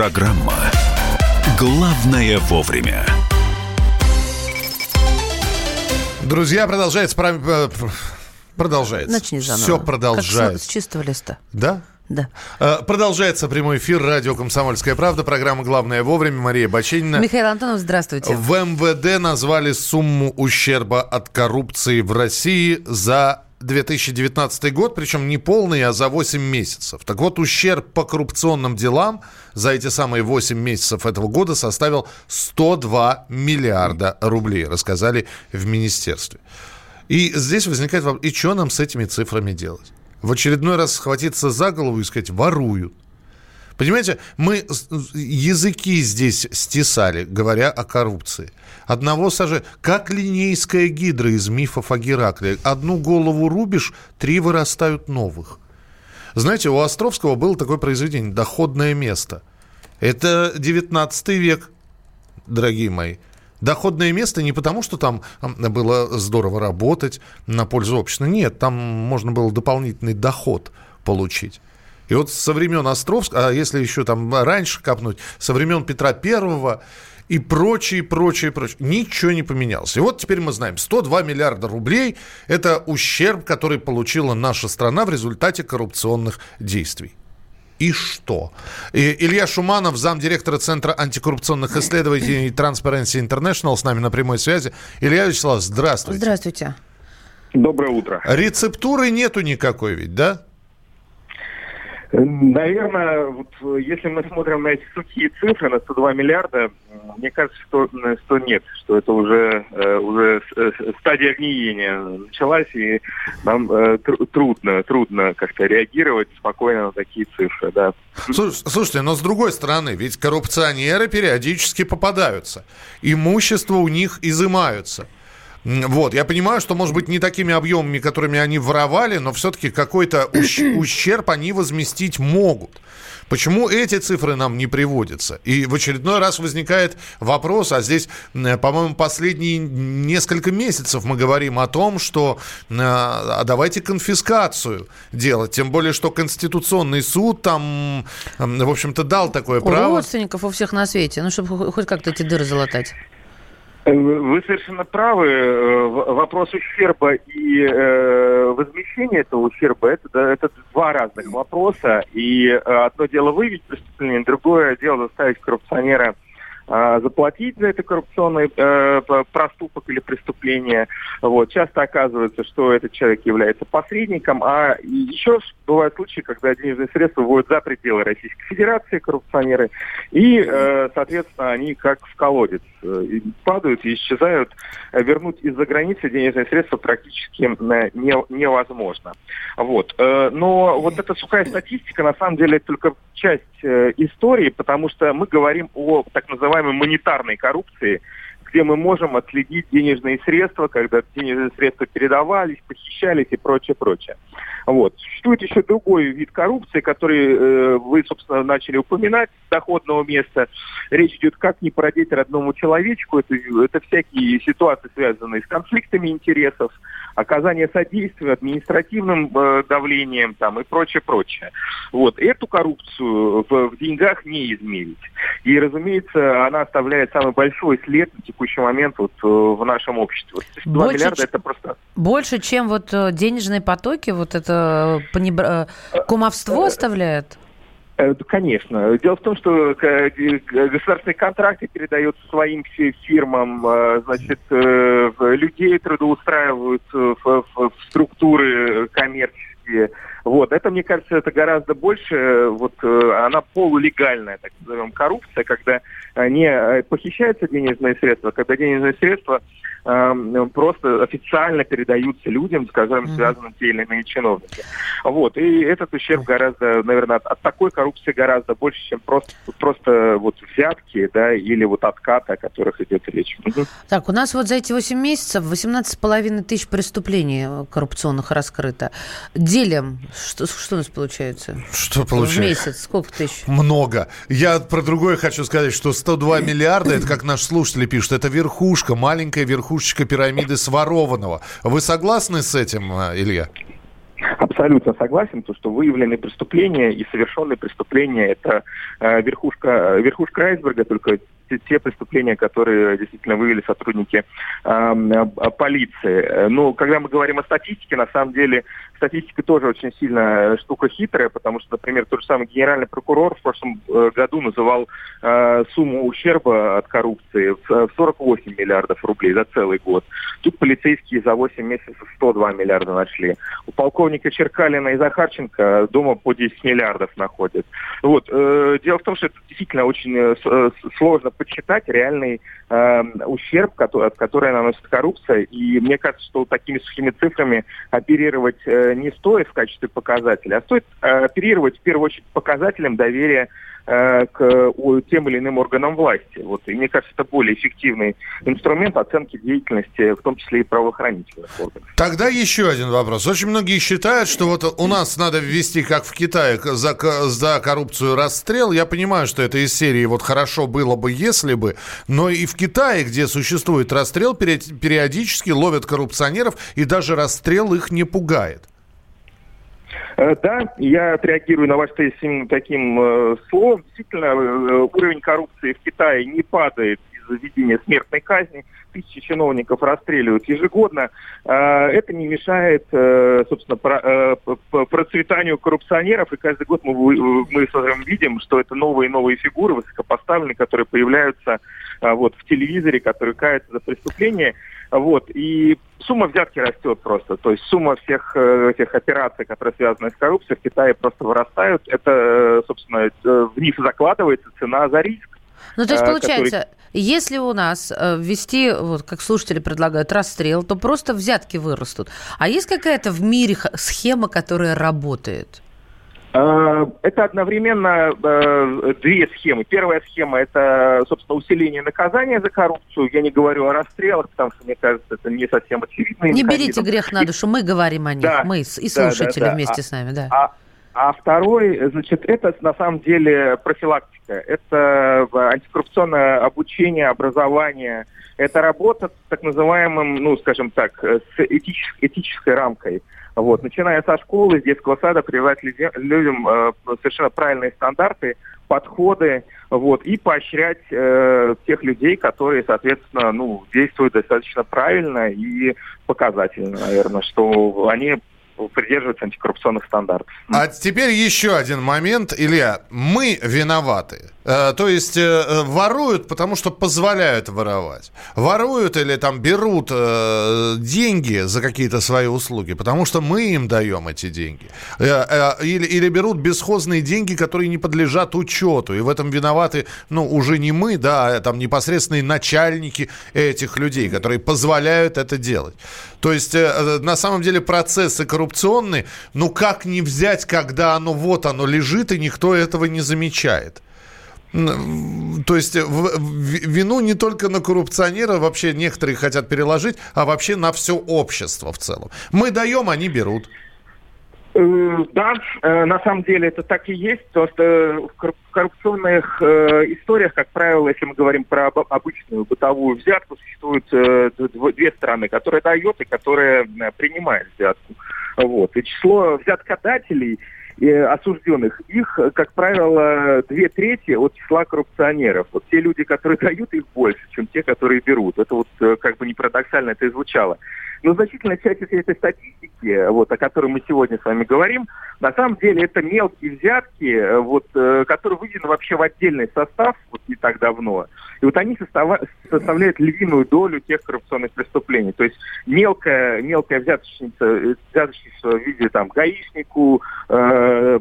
Программа «Главное вовремя». Друзья, продолжается... э, Продолжается. Начни заново. Все Как продолжается. с чистого листа. Да? Да. Э, Продолжается прямой эфир радио «Комсомольская правда». Программа «Главное вовремя». Мария Баченина. Михаил Антонов, здравствуйте. В МВД назвали сумму ущерба от коррупции в России за 2019 год, причем не полный, а за 8 месяцев. Так вот, ущерб по коррупционным делам за эти самые 8 месяцев этого года составил 102 миллиарда рублей, рассказали в министерстве. И здесь возникает вопрос, и что нам с этими цифрами делать? В очередной раз схватиться за голову и сказать, воруют. Понимаете, мы языки здесь стесали, говоря о коррупции. Одного сажи, как линейская гидра из мифов о Геракле. Одну голову рубишь, три вырастают новых. Знаете, у Островского было такое произведение «Доходное место». Это 19 век, дорогие мои. Доходное место не потому, что там было здорово работать на пользу общества. Нет, там можно было дополнительный доход получить. И вот со времен Островского, а если еще там раньше копнуть, со времен Петра Первого и прочее, прочее, прочее, ничего не поменялось. И вот теперь мы знаем, 102 миллиарда рублей – это ущерб, который получила наша страна в результате коррупционных действий. И что? И Илья Шуманов, замдиректора Центра антикоррупционных исследований Transparency International, с нами на прямой связи. Илья Вячеславович, здравствуйте. Здравствуйте. Доброе утро. Рецептуры нету никакой ведь, да? Наверное, вот, э, если мы смотрим на эти сухие цифры, на 102 миллиарда, мне кажется, что, э, что нет, что это уже, э, уже стадия гниения началась, и нам тру- трудно, трудно как-то реагировать спокойно на такие цифры, да. Слуш- Слушайте, но с другой стороны, ведь коррупционеры периодически попадаются. Имущество у них изымаются. Вот, я понимаю, что, может быть, не такими объемами, которыми они воровали, но все-таки какой-то ущ- ущерб они возместить могут. Почему эти цифры нам не приводятся? И в очередной раз возникает вопрос, а здесь, по-моему, последние несколько месяцев мы говорим о том, что э, а давайте конфискацию делать. Тем более, что Конституционный суд там, в общем-то, дал такое У право. родственников у всех на свете, ну, чтобы хо- хоть как-то эти дыры залатать. Э, Вы совершенно правы. Э, Вопрос ущерба и э, возмещения этого ущерба это, это два разных вопроса. И э, одно дело выявить преступление, другое дело заставить коррупционера заплатить за это коррупционный э, проступок или преступление. Вот. Часто оказывается, что этот человек является посредником, а еще бывают случаи, когда денежные средства выводят за пределы Российской Федерации коррупционеры, и, э, соответственно, они как в колодец э, и падают и исчезают. Э, Вернуть из-за границы денежные средства практически э, не- невозможно. Вот. Но вот эта сухая статистика, на самом деле, только часть истории, потому что мы говорим о так называемой монетарной коррупции, где мы можем отследить денежные средства, когда денежные средства передавались, похищались и прочее, прочее. Вот. Существует еще другой вид коррупции, который э, вы, собственно, начали упоминать, доходного места. Речь идет как не породить родному человечку. Это, это всякие ситуации, связанные с конфликтами интересов, оказание содействия административным э, давлением там, и прочее, прочее. Вот. Эту коррупцию в, в деньгах не измерить. И, разумеется, она оставляет самый большой след на текущий момент вот, э, в нашем обществе. Вот 2 Больше миллиарда это просто... Больше, чем вот э, денежные потоки, вот это э, понебра- кумовство оставляет? Конечно. Дело в том, что государственные контракты передают своим фи- фирмам, значит, людей трудоустраивают в, в- в структуры коммерческие. Вот. Это, мне кажется, это гораздо больше, э, вот э, она полулегальная, так назовем, коррупция, когда э, не похищаются денежные средства, когда денежные средства э, просто официально передаются людям, с которыми связаны те или иные чиновники. Вот. И этот ущерб гораздо, наверное, от, от такой коррупции гораздо больше, чем просто, просто вот взятки, да, или вот откаты, о которых идет речь. Так, у нас вот за эти 8 месяцев 18,5 тысяч преступлений коррупционных раскрыто. Делим, что, что у нас получается? Что получается? В месяц сколько тысяч? Много. Я про другое хочу сказать, что 102 миллиарда, это как наши слушатели пишут, это верхушка, маленькая верхушечка пирамиды сворованного. Вы согласны с этим, э, Илья? Абсолютно согласен, то, что выявленные преступления и совершенные преступления – это э, верхушка, верхушка айсберга, только те, те преступления, которые действительно выявили сотрудники э, полиции. Но когда мы говорим о статистике, на самом деле статистика тоже очень сильно штука хитрая, потому что, например, тот же самый генеральный прокурор в прошлом э, году называл э, сумму ущерба от коррупции в 48 миллиардов рублей за целый год. Тут полицейские за 8 месяцев 102 миллиарда нашли. У полковника Черкалина и Захарченко дома по 10 миллиардов находят. Вот. Э, дело в том, что это действительно очень э, э сложно подсчитать реальный э, ущерб, который, который наносит коррупция. И мне кажется, что такими сухими цифрами оперировать э, не стоит в качестве показателя, а стоит э, оперировать в первую очередь показателем доверия Э, к тем или иным органам власти. Вот. И мне кажется, это более эффективный инструмент оценки деятельности, в том числе и правоохранительных органов. Тогда еще один вопрос. Очень многие считают, что вот у нас надо ввести, как в Китае, за, за коррупцию расстрел. Я понимаю, что это из серии вот хорошо было бы, если бы, но и в Китае, где существует расстрел, периодически ловят коррупционеров, и даже расстрел их не пугает. Э, да, я отреагирую на ваш тезис именно таким э, словом. Действительно, э, уровень коррупции в Китае не падает из-за введения смертной казни. Тысячи чиновников расстреливают ежегодно. Это не мешает, собственно, про, процветанию коррупционеров. И каждый год мы, мы с вами видим, что это новые и новые фигуры высокопоставленные, которые появляются вот, в телевизоре, которые каются за преступления. Вот. И сумма взятки растет просто. То есть сумма всех э, этих операций, которые связаны с коррупцией, в Китае просто вырастают. Это, э, собственно, э, вниз закладывается цена за риск. Ну, то есть, получается, который... если у нас ввести, вот как слушатели предлагают, расстрел, то просто взятки вырастут. А есть какая-то в мире схема, которая работает? Э, это одновременно э, две схемы. Первая схема – это, собственно, усиление наказания за коррупцию. Я не говорю о расстрелах, потому что, мне кажется, это не совсем очевидно. Не берите грех на душу, мы говорим о них, да, мы и слушатели да, да, вместе а, с нами. Да. А, а второй, значит, это на самом деле профилактика. Это антикоррупционное обучение, образование. Это работа с так называемым, ну, скажем так, с этической, этической рамкой. Вот. Начиная со школы, с детского сада, прививать людям э, совершенно правильные стандарты, подходы, вот, и поощрять э, тех людей, которые, соответственно, ну, действуют достаточно правильно и показательно, наверное, что они придерживаются антикоррупционных стандартов. А теперь еще один момент, Илья. Мы виноваты. Э, то есть э, э, воруют, потому что позволяют воровать. Воруют или там берут деньги за какие-то свои услуги, потому что мы им даем эти деньги. Или, или берут бесхозные деньги, которые не подлежат учету. И в этом виноваты, ну, уже не мы, да, а там непосредственные начальники этих людей, которые позволяют это делать. То есть, на самом деле, процессы коррупционные, ну, как не взять, когда оно вот оно лежит, и никто этого не замечает? То есть вину не только на коррупционера, вообще некоторые хотят переложить, а вообще на все общество в целом. Мы даем, они берут. Э, да, э, на самом деле это так и есть, потому что в коррупционных э, историях, как правило, если мы говорим про обычную бытовую взятку, существуют две стороны, которая дает и которая принимает взятку. Вот. И число взяткодателей – осужденных, их, как правило, две трети от числа коррупционеров. Вот те люди, которые дают их больше, чем те, которые берут. Это вот э, как бы не парадоксально это и звучало. Но значительная часть этой статистики, вот, о которой мы сегодня с вами говорим, на самом деле это мелкие взятки, вот, э, которые выведены вообще в отдельный состав вот не так давно. И вот они состава, составляют львиную долю тех коррупционных преступлений. То есть мелкая, мелкая взяточница, взяточница в виде там гаишнику, э,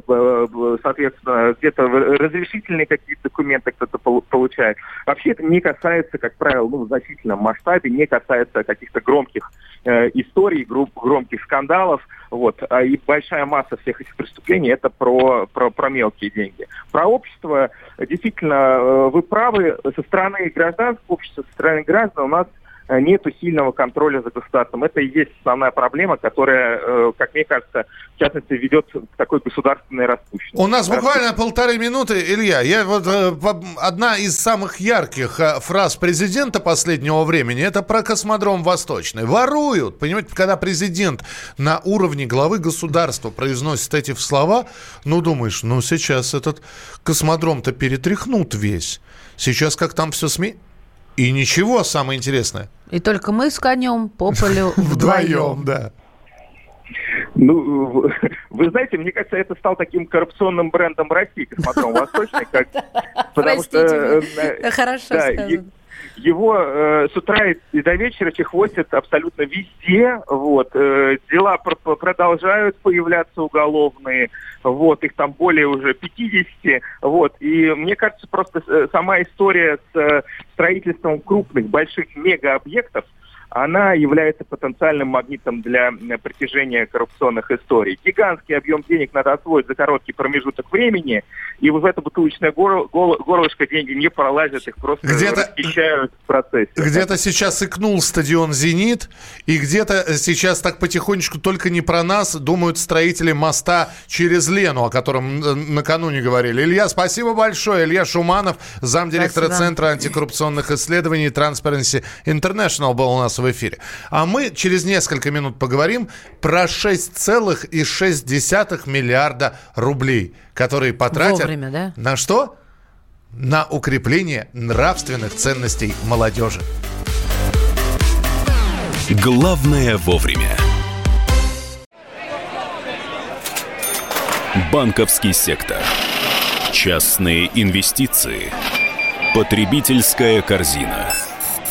соответственно, где-то разрешительные какие-то документы кто-то получает. Вообще это не касается, как правило, ну, в значительном масштабе, не касается каких-то громких э, историй, гром, громких скандалов. Вот. А и большая масса всех этих преступлений это про, про, про мелкие деньги. Про общество, действительно, э, вы правы, со стороны гражданского общества, со стороны граждан у нас Э, нет сильного контроля за государством. Это и есть основная проблема, которая, э, как мне кажется, в частности, ведет к такой государственной распущенности. У нас буквально полторы минуты, Илья. Я вот э, одна из самых ярких фраз президента последнего времени это про космодром Восточный. Воруют. Понимаете, когда президент на уровне главы государства произносит эти слова, ну думаешь, ну сейчас этот космодром-то перетряхнут весь. Сейчас как там все сме... И ничего, самое интересное. И только мы с конем по полю вдвоем. да. Ну, вы знаете, мне кажется, это стал таким коррупционным брендом России, космодром Восточный, как, потому что... Э, э, Хорошо сказано его э, с утра и до вечера чехвостят абсолютно везде. Вот. Э, дела пр- продолжают появляться уголовные. Вот. Их там более уже 50. Вот. И мне кажется, просто э, сама история с э, строительством крупных, больших мегаобъектов – она является потенциальным магнитом для притяжения коррупционных историй. Гигантский объем денег надо освоить за короткий промежуток времени, и в это бутылочное горло, горлышко деньги не пролазят, их просто где-то, расхищают в процессе. Где-то сейчас икнул стадион «Зенит», и где-то сейчас так потихонечку только не про нас думают строители моста через Лену, о котором э, накануне говорили. Илья, спасибо большое. Илья Шуманов, замдиректора спасибо. Центра антикоррупционных исследований Transparency International был у нас в эфире. А мы через несколько минут поговорим про 6,6 миллиарда рублей, которые потратят... Вовремя, да? На что? На укрепление нравственных ценностей молодежи. Главное вовремя. Банковский сектор. Частные инвестиции. Потребительская корзина.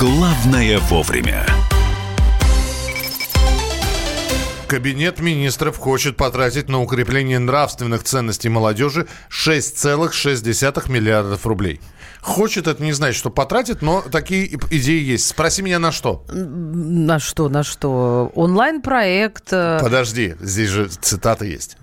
Главное вовремя. Кабинет министров хочет потратить на укрепление нравственных ценностей молодежи 6,6 миллиардов рублей. Хочет, это не значит, что потратит, но такие идеи есть. Спроси меня на что? На что, на что? Онлайн-проект. Э, Подожди, здесь же цитата есть.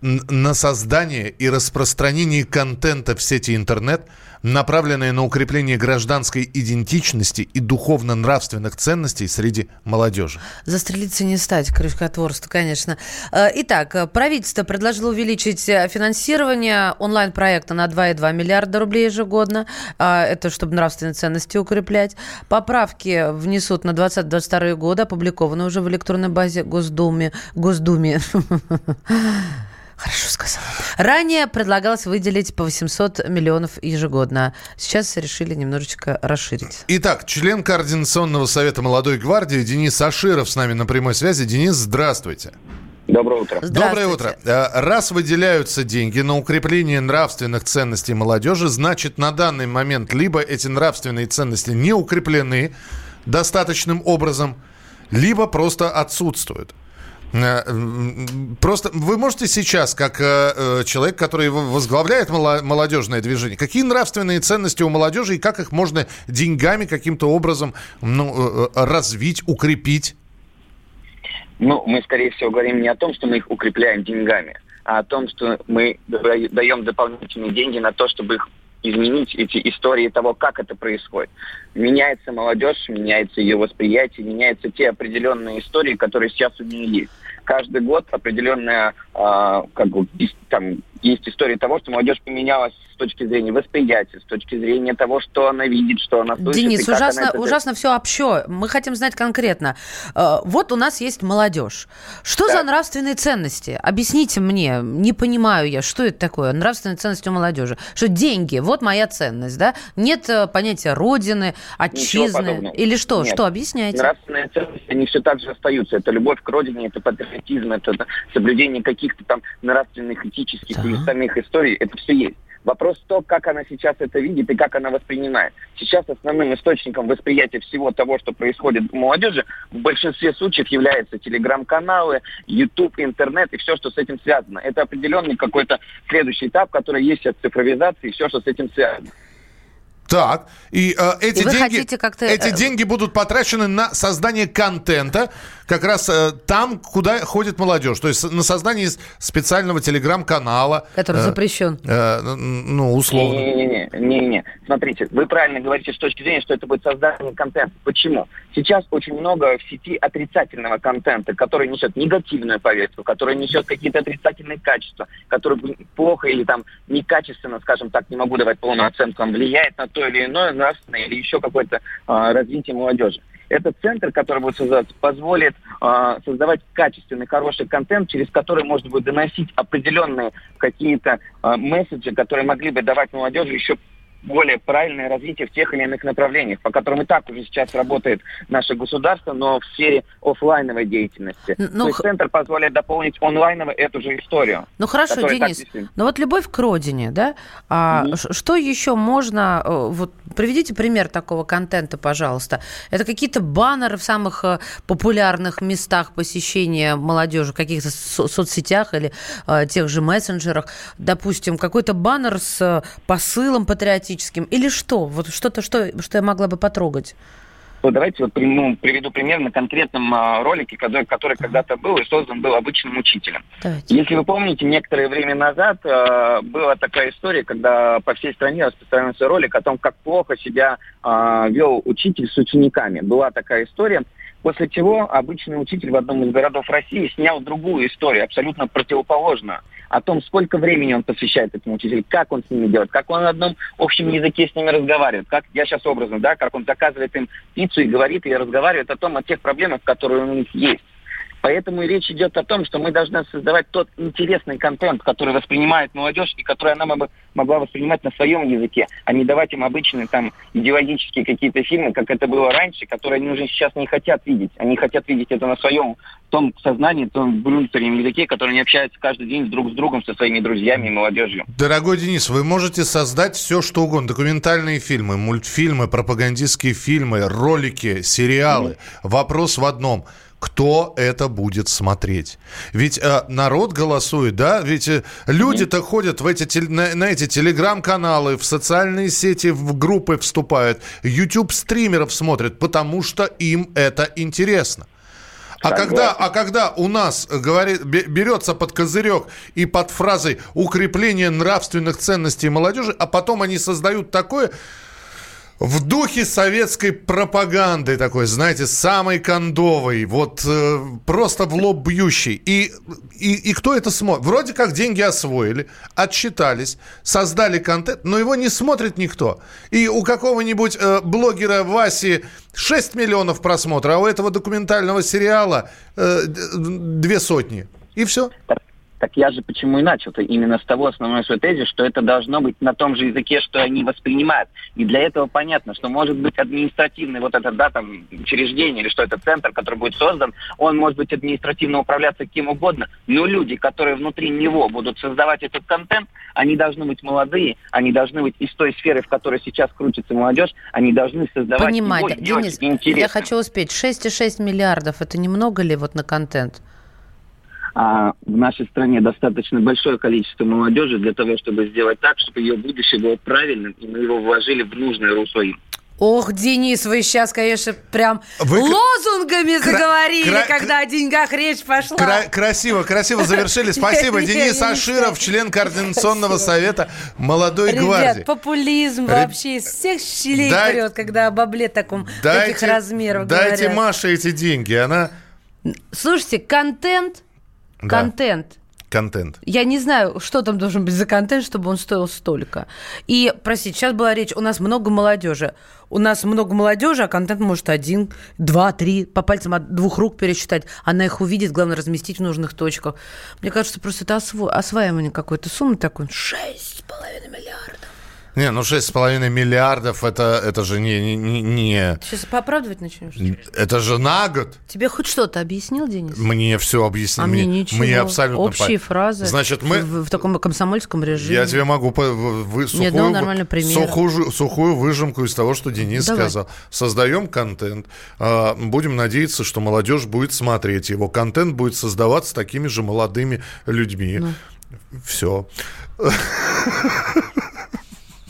На создание и распространение контента в сети интернет – направленные на укрепление гражданской идентичности и духовно-нравственных ценностей среди молодежи. Застрелиться не стать, крючкотворство, конечно. Э, итак, правительство предложило увеличить э, финансирование онлайн-проекта на 2,2 миллиарда рублей ежегодно. Э, это чтобы нравственные ценности укреплять. Поправки внесут на 2022 годы, опубликованы уже в электронной базе Госдуме. Госдуме. Хорошо сказала. Ранее предлагалось выделить по 800 миллионов ежегодно. Сейчас решили немножечко расширить. Итак, член Координационного совета молодой гвардии Денис Аширов с нами на прямой связи. Денис, здравствуйте. Доброе утро. Доброе утро. Э, раз выделяются деньги на укрепление нравственных ценностей молодежи, значит, на данный момент либо эти нравственные ценности не укреплены достаточным образом, либо просто отсутствуют. Э, просто вы можете сейчас, как э, э, человек, который возглавляет молодежное движение, какие нравственные ценности у молодежи и как их можно деньгами каким-то образом ну, развить, укрепить? Ну, мы, скорее всего, говорим не о том, что мы их укрепляем деньгами, а о том, что мы даем дополнительные деньги на то, чтобы их изменить эти истории того, как это происходит. Меняется молодежь, меняется ее восприятие, меняются те определенные истории, которые сейчас у нее есть каждый год определенная, э, как бы, там, есть история того, что молодежь поменялась с точки зрения восприятия, с точки зрения того, что она видит, что она слышит. Денис, ужасно, ужасно все общо. Мы хотим знать конкретно. Э, вот у нас есть молодежь. Что да. за нравственные ценности? Объясните мне. Не понимаю я, что это такое, нравственные ценности у молодежи. Что деньги, вот моя ценность, да? Нет э, понятия родины, отчизны. Или что? Нет. Что, объясняйте. Нравственные ценности, они все так же остаются. Это любовь к родине, это патриотизм патриотизм, это соблюдение каких-то там нравственных, этических да. Или самих историй, это все есть. Вопрос в том, как она сейчас это видит и как она воспринимает. Сейчас основным источником восприятия всего того, что происходит в молодежи, в большинстве случаев являются телеграм-каналы, YouTube, интернет и все, что с этим связано. Это определенный какой-то следующий этап, который есть от цифровизации и все, что с этим связано. Так, и э, эти, и деньги, эти э, деньги будут потрачены на создание контента, как раз э, там, куда ходит молодежь. То есть на создание специального телеграм-канала. Который э, запрещен. Э, ну, условно. Не-не-не. не-не. Смотрите, вы правильно говорите с точки зрения, что это будет создание контента. Почему? Сейчас очень много в сети отрицательного контента, который несет негативную повестку, который несет какие-то отрицательные качества, который плохо или там некачественно, скажем так, не могу давать полную оценку, влияет на то или иное нравственное или еще какое-то э, развитие молодежи. Этот центр, который будет создаться, позволит э, создавать качественный, хороший контент, через который можно будет доносить определенные какие-то э, месседжи, которые могли бы давать молодежи еще более правильное развитие в тех или иных направлениях, по которым и так уже сейчас работает наше государство, но в сфере офлайновой деятельности. Ну, То есть центр позволяет дополнить онлайново эту же историю. Ну хорошо, Денис, ну вот любовь к родине, да? А mm-hmm. Что еще можно, э, вот приведите пример такого контента, пожалуйста. Это какие-то баннеры в самых э, популярных местах посещения молодежи, в каких-то со- соцсетях или э, тех же мессенджерах. Допустим, какой-то баннер с посылом патриотизма эротическим? Или что? Вот что-то, что, что я могла бы потрогать? Вот давайте вот ну, приведу пример на конкретном а, ролике, который, который когда-то был и создан был обычным учителем. Давайте. Если вы помните, некоторое время назад а, была такая история, когда по всей стране распространился ролик о том, как плохо себя а, вел учитель с учениками. Была такая история. После чего обычный учитель в одном из городов России снял другую историю, абсолютно противоположную о том, сколько времени он посвящает этому учителю, как он с ними делает, как он на одном общем языке с ними разговаривает, как я сейчас образно, да, как он заказывает им пиццу и говорит и разговаривает о том, о тех проблемах, которые у них есть. Поэтому и речь идет о том, что мы должны создавать тот интересный контент, который воспринимает молодежь и который она могла воспринимать на своем языке, а не давать им обычные там идеологические какие-то фильмы, как это было раньше, которые они уже сейчас не хотят видеть. Они хотят видеть это на своем том сознании, том внутреннем языке, который они общаются каждый день друг с другом, со своими друзьями и молодежью. Дорогой Денис, вы можете создать все, что угодно. Документальные фильмы, мультфильмы, пропагандистские фильмы, ролики, сериалы. Mm-hmm. Вопрос в одном – кто это будет смотреть. Ведь э, народ голосует, да? Ведь э, люди-то ходят в эти, на, на эти телеграм-каналы, в социальные сети, в группы вступают, YouTube-стримеров смотрят, потому что им это интересно. А когда, а когда у нас говорит, берется под козырек и под фразой укрепление нравственных ценностей молодежи, а потом они создают такое, в духе советской пропаганды такой, знаете, самой кондовой, вот э, просто в лоб бьющий. И, и, и кто это смотрит? Вроде как деньги освоили, отчитались, создали контент, но его не смотрит никто. И у какого-нибудь э, блогера Васи 6 миллионов просмотров, а у этого документального сериала э, две сотни. И все. Я же почему и начал-то именно с того основной свой тезис, что это должно быть на том же языке, что они воспринимают. И для этого понятно, что может быть административный вот это, да, там, учреждение или что это центр, который будет создан, он может быть административно управляться кем угодно, но люди, которые внутри него будут создавать этот контент, они должны быть молодые, они должны быть из той сферы, в которой сейчас крутится молодежь, они должны создавать Понимаете, его, Денис, я хочу успеть. 6,6 миллиардов, это немного ли вот на контент? А в нашей стране достаточно большое количество молодежи для того, чтобы сделать так, чтобы ее будущее было правильным, и мы его вложили в нужное русло им. Ох, Денис, вы сейчас, конечно, прям вы... лозунгами кра... заговорили, кра... когда о деньгах речь пошла. Кра... Красиво, красиво завершили. Спасибо. Денис Аширов, член Координационного совета молодой гвардии. популизм вообще из всех щелей прет, когда о бабле таком, таких размеров Дайте Маше эти деньги, она... Слушайте, контент, контент контент. Я не знаю, что там должен быть за контент, чтобы он стоил столько. И, простите, сейчас была речь, у нас много молодежи. У нас много молодежи, а контент может один, два, три, по пальцам от двух рук пересчитать. Она их увидит, главное, разместить в нужных точках. Мне кажется, просто это осво... осваивание какой-то суммы такой. Шесть с половиной. Не, ну 6,5 миллиардов это, это же не, не, не... Сейчас поправдывать начнешь? Это же на год. Тебе хоть что-то объяснил, Денис? Мне все объяснил. А мне, мне ничего. Мне абсолютно... Общие по... фразы. Значит, мы... В, в таком комсомольском режиме. Я тебе могу по... вы, сухую, Нет, нормально сухую, сухую выжимку из того, что Денис Давай. сказал. Создаем контент. А, будем надеяться, что молодежь будет смотреть его. Контент будет создаваться такими же молодыми людьми. Ну. Все.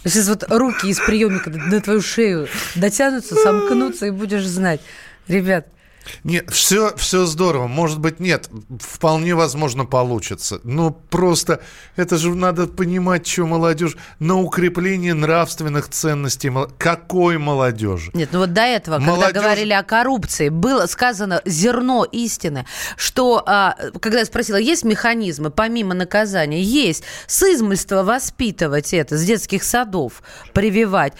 Сейчас вот руки из приемника на твою шею дотянутся, сомкнутся, и будешь знать. Ребят, нет, все, все здорово. Может быть, нет. Вполне возможно, получится. Но просто это же надо понимать, что молодежь на укрепление нравственных ценностей. Какой молодежи? Нет, ну вот до этого, молодежь... когда говорили о коррупции, было сказано зерно истины, что, а, когда я спросила, есть механизмы помимо наказания? Есть. С измольства воспитывать это, с детских садов прививать.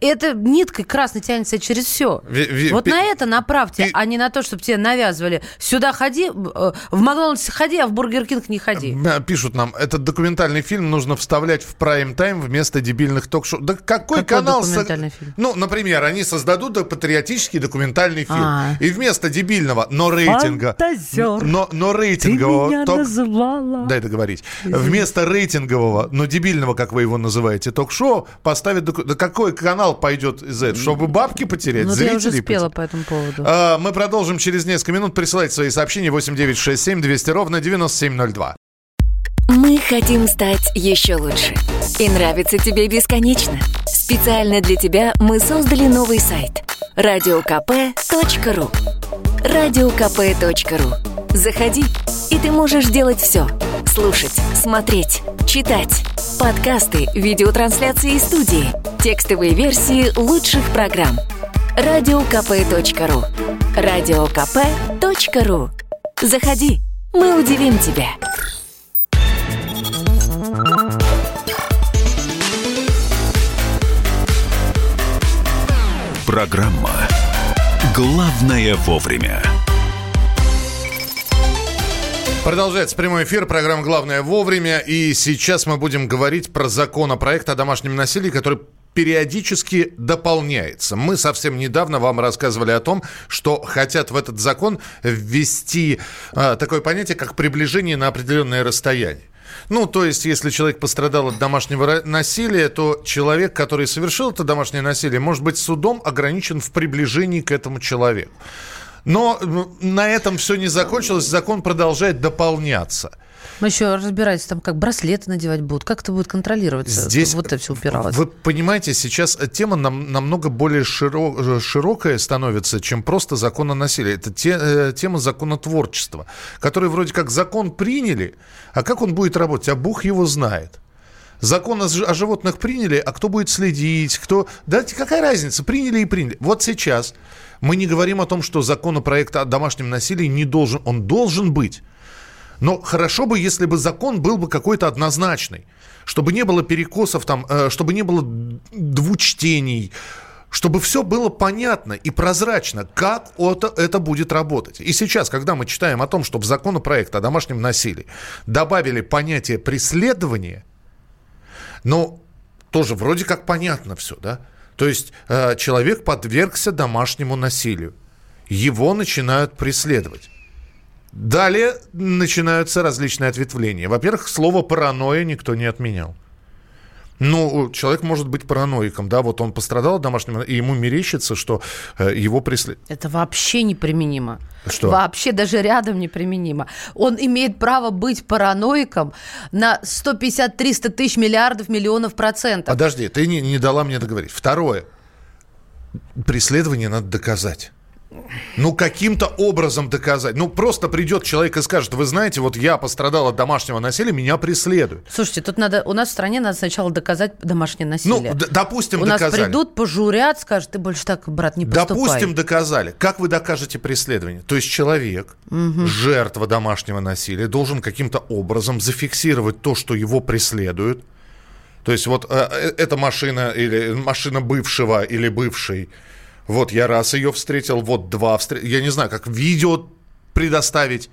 Это ниткой красной тянется через все. Ви, ви, вот пи, на это направьте, пи, а не на то, чтобы тебе навязывали. Сюда ходи, э, в Макдональдс ходи, а в Бургер Кинг не ходи. Пишут нам, этот документальный фильм нужно вставлять в прайм-тайм вместо дебильных ток-шоу. Да какой, какой канал... документальный фильм? Ну, например, они создадут патриотический документальный фильм. А-а-а. И вместо дебильного, но рейтинга... Фантазер, но, но рейтингового... Ты меня ток... называла. Дай договорить. Вместо рейтингового, но дебильного, как вы его называете, ток-шоу, поставят... Да какой канал пойдет из этого? Чтобы бабки потерять, ну, зрителей я уже спела потерять. по этому поводу. А, мы продолжим продолжим через несколько минут. Присылайте свои сообщения 8967 200 ровно 9702. Мы хотим стать еще лучше. И нравится тебе бесконечно. Специально для тебя мы создали новый сайт. радиокп.ру радиокп.ру Заходи, и ты можешь делать все. Слушать, смотреть, читать. Подкасты, видеотрансляции из студии, текстовые версии лучших программ – радиокп.ру радиокп.ру Заходи, мы удивим тебя. Программа «Главное вовремя». Продолжается прямой эфир, программа «Главное вовремя». И сейчас мы будем говорить про законопроект о домашнем насилии, который периодически дополняется. Мы совсем недавно вам рассказывали о том, что хотят в этот закон ввести а, такое понятие, как приближение на определенное расстояние. Ну, то есть, если человек пострадал от домашнего насилия, то человек, который совершил это домашнее насилие, может быть судом ограничен в приближении к этому человеку. Но на этом все не закончилось, закон продолжает дополняться. Мы еще разбирались, там как браслеты надевать будут, как это будет контролироваться? Здесь вот это все упиралось. Вы понимаете, сейчас тема нам, намного более широ, широкая становится, чем просто закон о насилии. Это те, э, тема законотворчества, который вроде как закон приняли, а как он будет работать, а Бог его знает. Закон о, о животных приняли, а кто будет следить, кто... Да какая разница, приняли и приняли. Вот сейчас мы не говорим о том, что законопроект о домашнем насилии не должен, он должен быть. Но хорошо бы, если бы закон был бы какой-то однозначный, чтобы не было перекосов там, э, чтобы не было двучтений, чтобы все было понятно и прозрачно, как это, это будет работать. И сейчас, когда мы читаем о том, что в законопроект о домашнем насилии добавили понятие преследования, ну, тоже вроде как понятно все, да? То есть э, человек подвергся домашнему насилию. Его начинают преследовать. Далее начинаются различные ответвления. Во-первых, слово паранойя никто не отменял. Ну, человек может быть параноиком, да, вот он пострадал от домашнего, и ему мерещится, что э, его преследуют. Это вообще неприменимо. Что? Вообще даже рядом неприменимо. Он имеет право быть параноиком на 150-300 тысяч миллиардов миллионов процентов. Подожди, ты не, не дала мне договорить. Второе. преследование надо доказать. Ну, каким-то образом доказать. Ну, просто придет человек и скажет, вы знаете, вот я пострадал от домашнего насилия, меня преследуют. Слушайте, тут надо, у нас в стране надо сначала доказать домашнее насилие. Ну, допустим, у доказали. У нас придут, пожурят, скажут, ты больше так, брат, не поступай. Допустим, доказали. Как вы докажете преследование? То есть человек, угу. жертва домашнего насилия, должен каким-то образом зафиксировать то, что его преследуют. То есть вот э, э эта машина или машина бывшего или бывшей вот я раз ее встретил, вот два встретил. Я не знаю, как видео предоставить.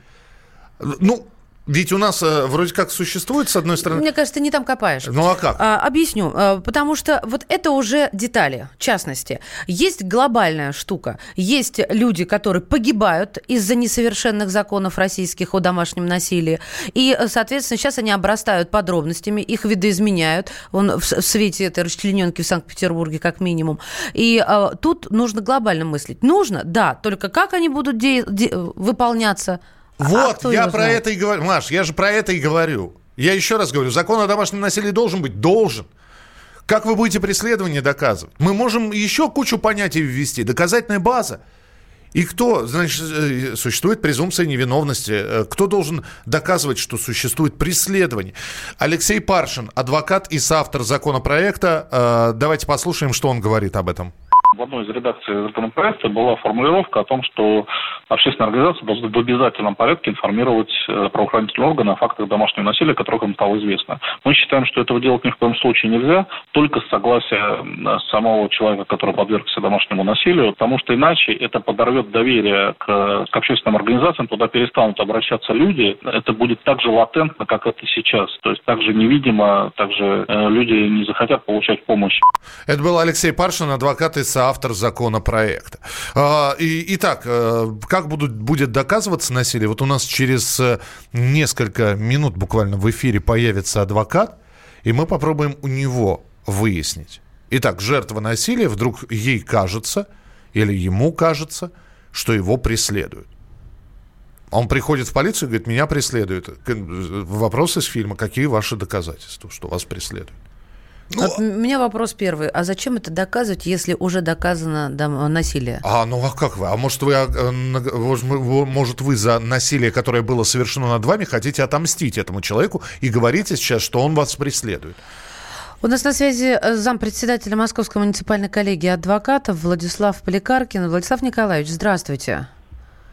Ну, ведь у нас э, вроде как существует, с одной стороны... Мне кажется, ты не там копаешь. Ну а как? А, объясню. А, потому что вот это уже детали, в частности. Есть глобальная штука. Есть люди, которые погибают из-за несовершенных законов российских о домашнем насилии. И, соответственно, сейчас они обрастают подробностями, их видоизменяют. Он в, в свете этой расчлененки в Санкт-Петербурге, как минимум. И а, тут нужно глобально мыслить. Нужно, да, только как они будут де- де- выполняться – вот, а я про знает? это и говорю. Маш, я же про это и говорю. Я еще раз говорю, закон о домашнем насилии должен быть? Должен. Как вы будете преследование доказывать? Мы можем еще кучу понятий ввести. Доказательная база. И кто, значит, э, существует презумпция невиновности? Э, кто должен доказывать, что существует преследование? Алексей Паршин, адвокат и соавтор законопроекта. Э, давайте послушаем, что он говорит об этом. В одной из редакций законопроекта была формулировка о том, что общественные организации должны в обязательном порядке информировать э, правоохранительные органы о фактах домашнего насилия, которых им стало известно. Мы считаем, что этого делать ни в коем случае нельзя, только с согласия самого человека, который подвергся домашнему насилию, потому что иначе это подорвет доверие к, к общественным организациям, туда перестанут обращаться люди, это будет так же латентно, как это сейчас. То есть так же невидимо, так же э, люди не захотят получать помощь. Это был Алексей Паршин, адвокат и автор законопроекта. А, и, итак, э, как будут, будет доказываться насилие? Вот у нас через э, несколько минут буквально в эфире появится адвокат, и мы попробуем у него выяснить. Итак, жертва насилия, вдруг ей кажется, или ему кажется, что его преследуют. Он приходит в полицию и говорит, меня преследуют. Вопрос из фильма, какие ваши доказательства, что вас преследуют? Ну, вот у меня вопрос первый. А зачем это доказывать, если уже доказано да, насилие? А, ну а как вы? А может вы, а, может вы за насилие, которое было совершено над вами, хотите отомстить этому человеку и говорите сейчас, что он вас преследует? У нас на связи э, зампредседателя Московской муниципальной коллегии адвокатов Владислав Поликаркин. Владислав Николаевич, здравствуйте.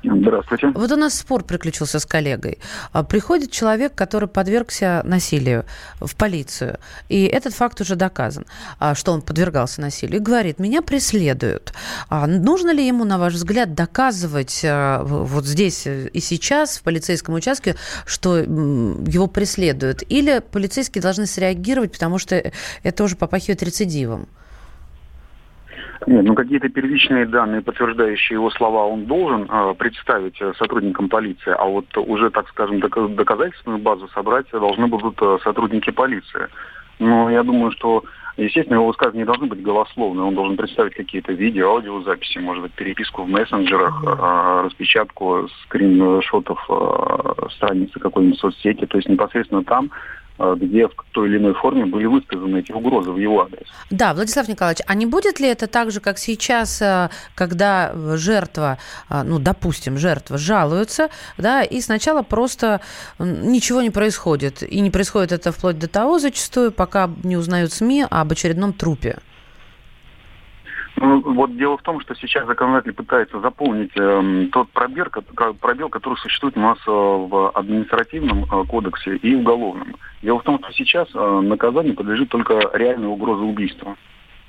Здравствуйте. Вот у нас спор приключился с коллегой. А, приходит человек, который подвергся насилию в полицию, и этот факт уже доказан, а, что он подвергался насилию, и говорит, меня преследуют. А нужно ли ему, на ваш взгляд, доказывать вот здесь и сейчас, в полицейском участке, что его преследуют? Или полицейские должны среагировать, потому что это уже попахивает рецидивом? Нет, ну какие-то первичные данные, подтверждающие его слова, он должен э, представить сотрудникам полиции, а вот уже, так скажем, доказательственную базу собрать должны будут э, сотрудники полиции. Но я думаю, что, естественно, его высказывания не должны быть голословны. Он должен представить какие-то видео, аудиозаписи, может быть, переписку в мессенджерах, э, распечатку скриншотов э, страницы какой-нибудь соцсети, то есть непосредственно там где в той или иной форме были высказаны эти угрозы в его адрес. Да, Владислав Николаевич, а не будет ли это так же, как сейчас, э, когда жертва, э, ну, допустим, жертва жалуется, да, и сначала просто ничего не происходит, и не происходит это вплоть до того зачастую, пока не узнают СМИ об очередном трупе? Ну, вот дело в том, что сейчас законодатель пытается заполнить э, тот пробел, пробел, который существует у нас э, в административном э, кодексе и уголовном. Дело в том, что сейчас э, наказание подлежит только реальной угрозе убийства.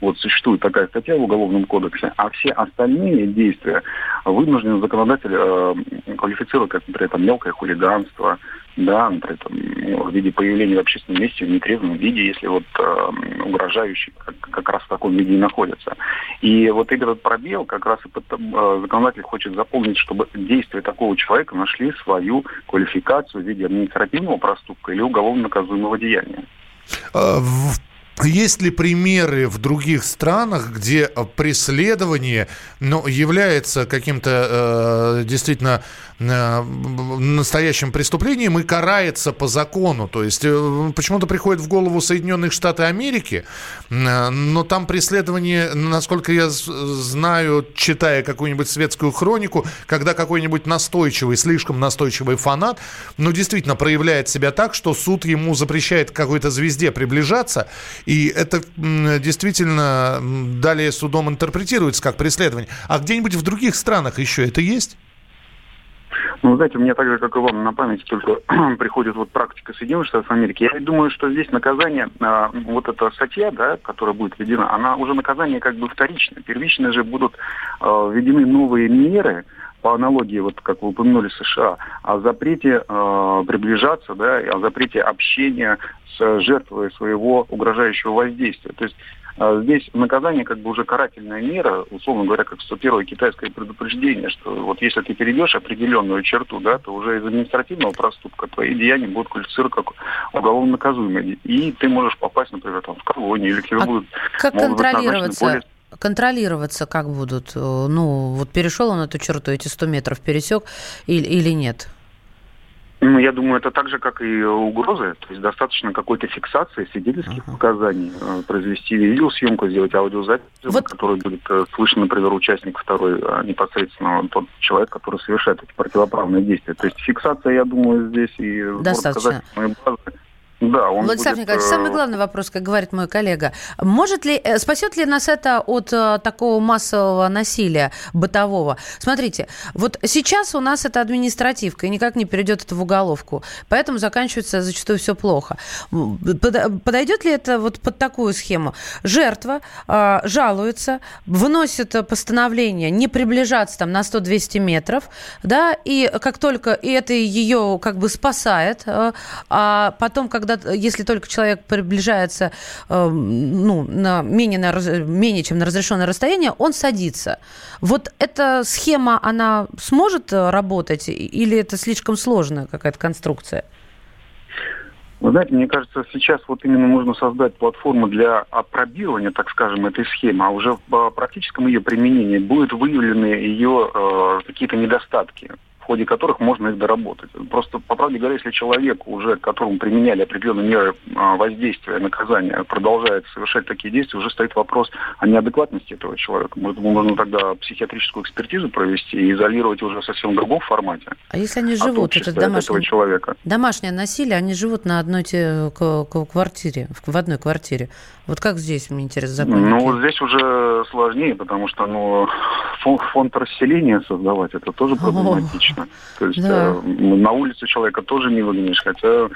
Вот существует такая статья в Уголовном кодексе, а все остальные действия вынужден законодатель э, квалифицировать как, например, там, мелкое хулиганство, да, например, там, ну, в виде появления в общественном месте в нетрезвом виде, если вот э, угрожающий как, как раз в таком виде и находится. И вот этот пробел как раз и под, э, законодатель хочет заполнить, чтобы действия такого человека нашли свою квалификацию в виде административного проступка или уголовно наказуемого деяния. А, есть ли примеры в других странах, где преследование ну, является каким-то э, действительно э, настоящим преступлением и карается по закону? То есть э, почему-то приходит в голову Соединенных Штаты Америки, э, но там преследование, насколько я знаю, читая какую-нибудь светскую хронику, когда какой-нибудь настойчивый, слишком настойчивый фанат, ну, действительно проявляет себя так, что суд ему запрещает какой-то звезде приближаться, и это действительно далее судом интерпретируется как преследование. А где-нибудь в других странах еще это есть? Ну, знаете, мне так же, как и вам, на память только приходит вот практика Соединенных Штатов Америки. Я думаю, что здесь наказание, э, вот эта статья, да, которая будет введена, она уже наказание как бы вторичное. Первично же будут э, введены новые меры, по аналогии, вот как вы упомянули, США, о запрете э, приближаться, да, о запрете общения с жертвой своего угрожающего воздействия. То есть э, здесь наказание как бы уже карательная мера, условно говоря, как 101 китайское предупреждение, что вот если ты перейдешь определенную черту, да, то уже из административного проступка твои деяния будут квалифицированы как уголовно наказуемые. И ты можешь попасть, например, там, в колонию или тебе а будут... Как контролироваться? Более контролироваться как будут? Э, ну, вот перешел он эту черту, эти 100 метров пересек или, или нет? Ну, я думаю, это так же, как и угрозы. То есть достаточно какой-то фиксации свидетельских uh-huh. показаний, э, произвести видеосъемку, сделать аудиозапись, вот. которую будет э, слышно, например, участник второй, а непосредственно тот человек, который совершает эти противоправные действия. То есть фиксация, я думаю, здесь и Достаточно. базы да, он Владислав будет... Николаевич, самый э, главный вопрос, как говорит мой коллега. Может ли, э, спасет ли нас это от э, такого массового насилия бытового? Смотрите, вот сейчас у нас это административка, и никак не перейдет это в уголовку. Поэтому заканчивается зачастую все плохо. Подойдет ли это вот под такую схему? Жертва э, жалуется, выносит постановление не приближаться там на 100-200 метров, да, и как только и это ее как бы спасает, э, а потом, когда когда, если только человек приближается э, ну, на менее, на, менее чем на разрешенное расстояние, он садится. Вот эта схема, она сможет э, работать или это слишком сложная какая-то конструкция? Вы знаете, мне кажется, сейчас вот именно нужно создать платформу для опробирования, так скажем, этой схемы, а уже в практическом ее применении будут выявлены ее э, какие-то недостатки ходе которых можно их доработать. Просто, по правде говоря, если человек, уже которому применяли определенные меры а, воздействия, наказания, продолжает совершать такие действия, уже стоит вопрос о неадекватности этого человека. Может, можно тогда психиатрическую экспертизу провести и изолировать уже совсем в другом формате. А если они живут, это домашнее, человека? домашнее насилие, они живут на одной те, квартире, в одной квартире. Вот как здесь, мне интересно, законники? Ну, здесь уже сложнее, потому что ну, фонд, фонд расселения создавать, это тоже проблематично. То есть да. э, на улице человека тоже не выгонишь, хотя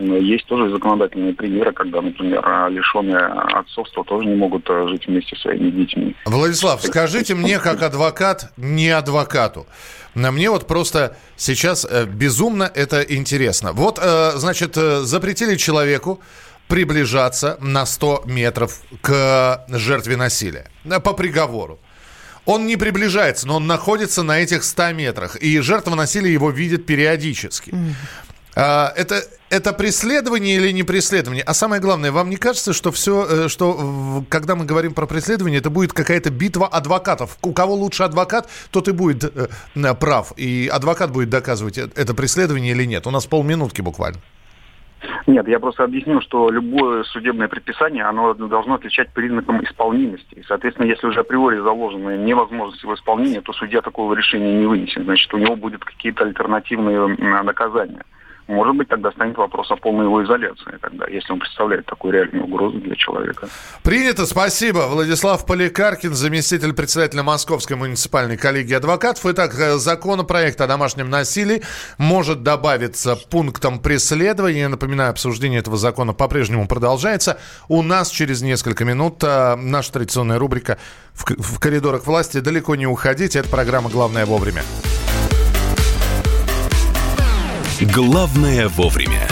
есть тоже законодательные примеры, когда, например, лишенные отцовства тоже не могут э, жить вместе со своими детьми. Владислав, скажите мне, как адвокат, не адвокату. На мне вот просто сейчас э, безумно это интересно. Вот, э, значит, запретили человеку приближаться на 100 метров к жертве насилия по приговору. Он не приближается, но он находится на этих 100 метрах, и жертва насилия его видит периодически. Mm. Это, это преследование или не преследование? А самое главное, вам не кажется, что все, э, что когда мы говорим про преследование, это будет какая-то битва адвокатов? У кого лучше адвокат, тот и будет э, прав. И адвокат будет доказывать, э, это преследование или нет. У нас полминутки буквально. Нет, я просто объясню, что любое судебное предписание, оно должно отличать признаком исполнимости. И, соответственно, если уже априори заложена невозможность его исполнения, то судья такого решения не вынесет. Значит, у него будут какие-то альтернативные наказания может быть, тогда станет вопрос о полной его изоляции, тогда, если он представляет такую реальную угрозу для человека. Принято, спасибо. Владислав Поликаркин, заместитель председателя Московской муниципальной коллегии адвокатов. Итак, э, законопроект о домашнем насилии может добавиться пунктом преследования. Напоминаю, обсуждение этого закона по-прежнему продолжается. У нас через несколько минут э, наша традиционная рубрика в коридорах власти. Далеко не уходите. Это программа «Главное вовремя». Главное вовремя.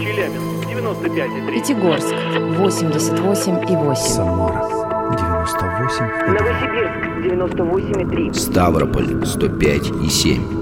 Челябинск, 95,3. Пятигорск, 88,8. Самара, 98 Новосибирск 98,3. Ставрополь 105 и 7.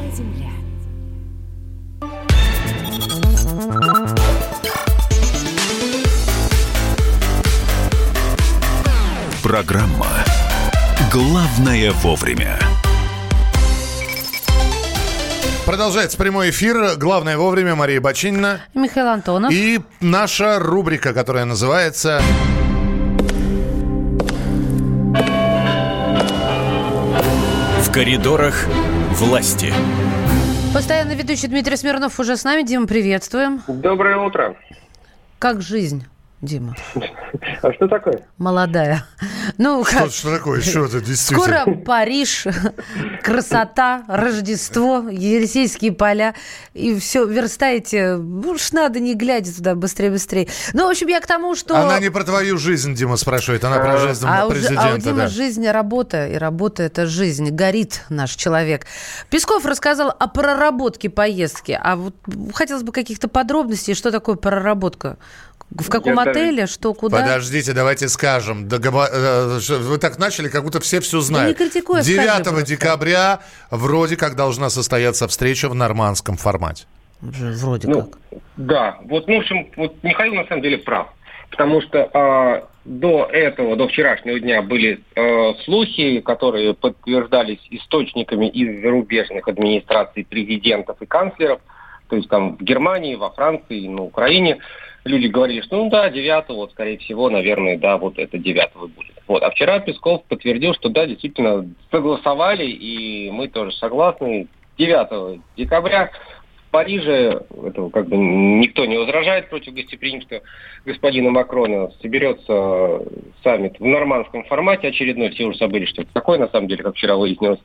Программа «Главное вовремя». Продолжается прямой эфир. Главное вовремя Мария Бочинина. Михаил Антонов. И наша рубрика, которая называется В коридорах власти. Постоянно ведущий Дмитрий Смирнов уже с нами. Дима, приветствуем. Доброе утро. Как жизнь? Дима. А что такое? Молодая. Ну, что, как? что такое? Что это действительно? Скоро Париж, красота, Рождество, Елисейские поля. И все, верстаете. Уж надо, не глядя туда, быстрее-быстрее. Ну, в общем, я к тому, что... Она не про твою жизнь, Дима спрашивает, она про жизнь а президента. А у Димы да. жизнь – работа, и работа – это жизнь. Горит наш человек. Песков рассказал о проработке поездки. А вот хотелось бы каких-то подробностей, что такое проработка? В каком Я отеле, что, куда? Подождите, давайте скажем. Договор... э, Вы так начали, как будто все все знают. не критикуй, а скажи 9 просто. декабря вроде как должна состояться встреча в нормандском формате. Вроде Ну, как. Да, вот, ну, в общем, вот Михаил на самом деле прав. Потому что а, до этого, до вчерашнего дня были э, слухи, которые подтверждались источниками из зарубежных администраций президентов и канцлеров, то есть там в Германии, во Франции, на Украине. Люди говорили, что ну да, 9 вот, скорее всего, наверное, да, вот это 9 будет. Вот. А вчера Песков подтвердил, что да, действительно согласовали, и мы тоже согласны. 9 декабря в Париже, этого как бы никто не возражает против гостеприимства господина Макрона, соберется саммит в нормандском формате очередной, все уже забыли, что это такое, на самом деле, как вчера выяснилось.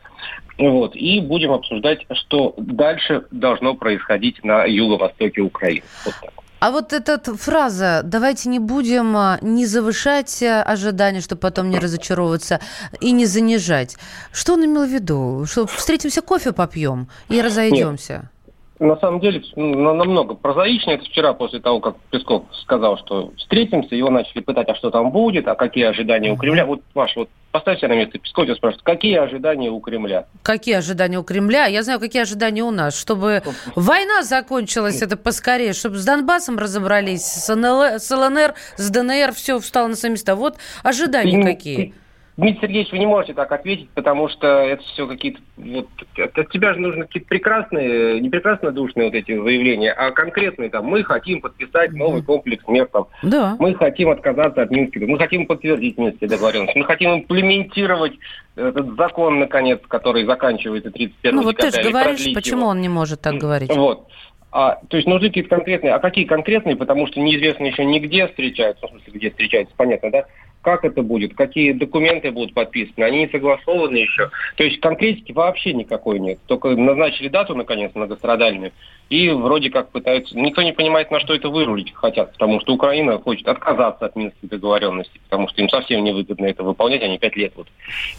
Вот. И будем обсуждать, что дальше должно происходить на юго-востоке Украины. Вот так. А вот эта фраза «давайте не будем а, не завышать а, ожидания, чтобы потом не разочаровываться, и не занижать». Что он имел в виду? Что встретимся, кофе попьем и разойдемся? На самом деле, ну, намного прозаичнее. Это вчера, после того, как Песков сказал, что встретимся, его начали пытать, а что там будет, а какие ожидания у Кремля. Вот, Маш, вот поставься на место Пескова, спрашивают, какие ожидания у Кремля? Какие ожидания у Кремля? Я знаю, какие ожидания у нас. Чтобы война закончилась, это поскорее, чтобы с Донбассом разобрались, с, НЛ, с ЛНР, с ДНР, все встало на свои места. Вот ожидания Ты- какие. ты- Дмитрий Сергеевич, вы не можете так ответить, потому что это все какие-то... Вот, от тебя же нужны какие-то прекрасные, не прекрасно душные вот эти заявления, а конкретные там, мы хотим подписать новый комплекс мер, там, Да. мы хотим отказаться от Минских, мы хотим подтвердить Минские договоренности, мы хотим имплементировать этот закон, наконец, который заканчивается 31 Ну вот ты декабря, же или говоришь, почему его. он не может так говорить. Вот. А, то есть нужны какие-то конкретные. А какие конкретные? Потому что неизвестно еще нигде встречаются, в смысле, где встречаются, понятно, да? Как это будет, какие документы будут подписаны, они не согласованы еще. То есть конкретики вообще никакой нет. Только назначили дату, наконец, многострадальную, и вроде как пытаются... Никто не понимает, на что это вырулить хотят, потому что Украина хочет отказаться от минских договоренностей, потому что им совсем невыгодно это выполнять, они пять лет вот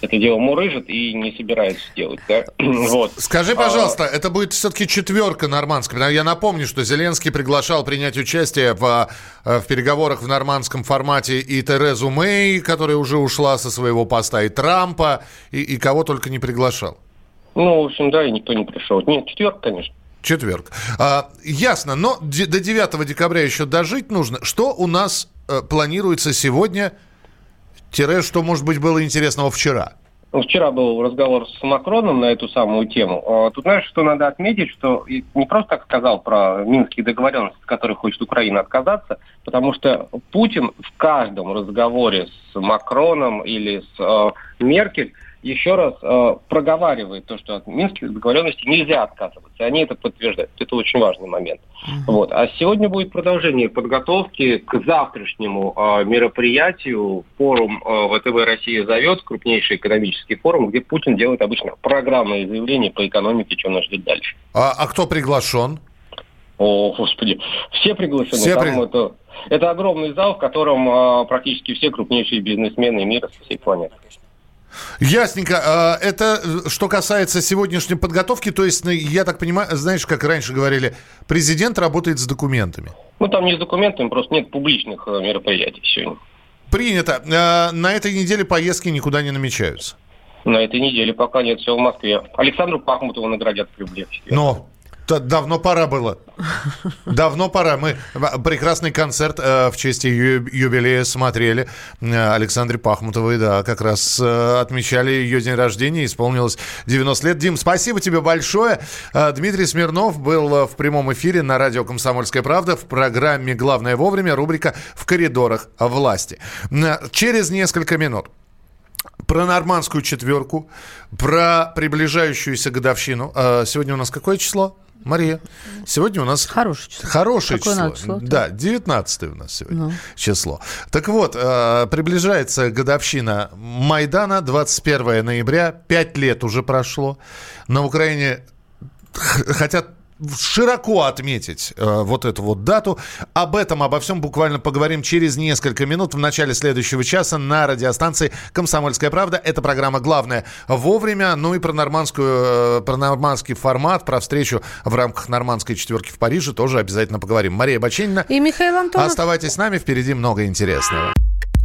это дело мурыжат и не собираются делать, да? Вот. Скажи, А, пожалуйста, это будет все-таки четверка нормандская. Я напомню, что Зеленский приглашал принять участие в, э, в переговорах в нормандском формате и Терезу Мэй, которая уже ушла со своего поста, и Трампа, и, и кого только не приглашал. Ну, в общем, да, и никто не пришел. Нет, четверка, конечно. Четверг. А, ясно, но до 9 декабря еще дожить нужно. Что у нас э, планируется сегодня? Тире, что, может быть, было интересного вчера? Ну, Вчера был разговор с Макроном на эту самую тему. А, Тут, знаешь, что надо отметить, что не просто так сказал про минские договоренности, от которых хочет Украина отказаться, потому что Путин в каждом разговоре с Макроном или с э, Меркель еще раз э, проговаривает то, что от минских договоренностей нельзя отказываться. Они это подтверждают. Это очень важный момент. Uh-huh. Вот. А сегодня будет продолжение подготовки к завтрашнему э, мероприятию. Форум э, ВТБ Россия зовет, крупнейший экономический форум, где Путин делает обычно программные заявления по экономике, что нас ждет дальше. А, а кто приглашен? О, господи, все приглашены. Все при... это, это огромный зал, в котором а, практически все крупнейшие бизнесмены мира со всей планеты. Ясненько. А, это э, что касается сегодняшней подготовки, то есть, ну, я так понимаю, знаешь, как раньше говорили, президент работает с документами. Ну, там не с документами, просто нет публичных э, мероприятий сегодня. Принято. А, на этой неделе поездки никуда не намечаются? На этой неделе пока нет, все в Москве. Александру Пахмутову наградят в Кремле. Но Давно пора было. Давно пора. Мы прекрасный концерт э, в честь юбилея смотрели. Э, Александре Пахмутовой, да, как раз э, отмечали ее день рождения. Исполнилось 90 лет. Дим, спасибо тебе большое. Дмитрий Смирнов был в прямом эфире на радио «Комсомольская правда» в программе «Главное вовремя» рубрика «В коридорах власти». Через несколько минут про нормандскую четверку, про приближающуюся годовщину. Сегодня у нас какое число? Мария, сегодня у нас... Хорошее число. Хорошее Какое число. число да, 19 у нас сегодня ну. число. Так вот, э, приближается годовщина Майдана, 21 ноября, 5 лет уже прошло. На Украине хотят широко отметить э, вот эту вот дату. Об этом, обо всем буквально поговорим через несколько минут в начале следующего часа на радиостанции «Комсомольская правда». Это программа «Главное вовремя». Ну и про, нормандскую, э, про нормандский формат, про встречу в рамках нормандской четверки в Париже тоже обязательно поговорим. Мария Баченина. И Михаил Антонов. Оставайтесь с нами, впереди много интересного.